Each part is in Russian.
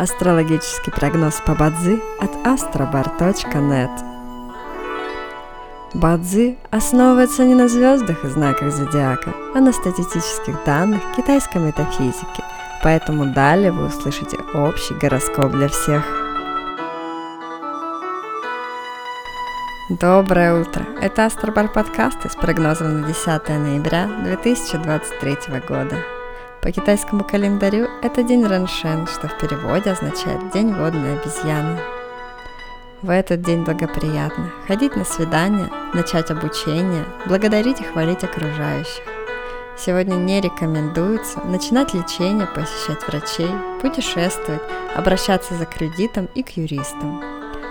Астрологический прогноз по Бадзи от astrobar.net Бадзи основывается не на звездах и знаках зодиака, а на статистических данных китайской метафизики, поэтому далее вы услышите общий гороскоп для всех. Доброе утро! Это Астробар подкасты с прогнозом на 10 ноября 2023 года. По китайскому календарю это день Раншен, что в переводе означает «день водной обезьяны». В этот день благоприятно ходить на свидания, начать обучение, благодарить и хвалить окружающих. Сегодня не рекомендуется начинать лечение, посещать врачей, путешествовать, обращаться за кредитом и к юристам,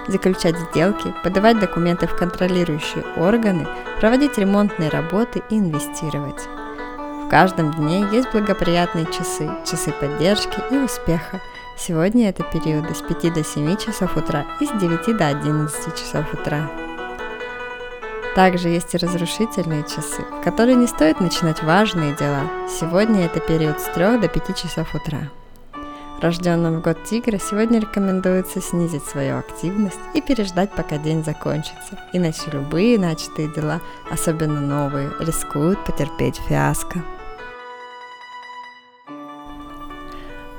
заключать сделки, подавать документы в контролирующие органы, проводить ремонтные работы и инвестировать. В каждом дне есть благоприятные часы, часы поддержки и успеха. Сегодня это периоды с 5 до 7 часов утра и с 9 до 11 часов утра. Также есть и разрушительные часы, в которые не стоит начинать важные дела. Сегодня это период с 3 до 5 часов утра. Рожденным в год тигра сегодня рекомендуется снизить свою активность и переждать, пока день закончится, иначе любые начатые дела, особенно новые, рискуют потерпеть фиаско.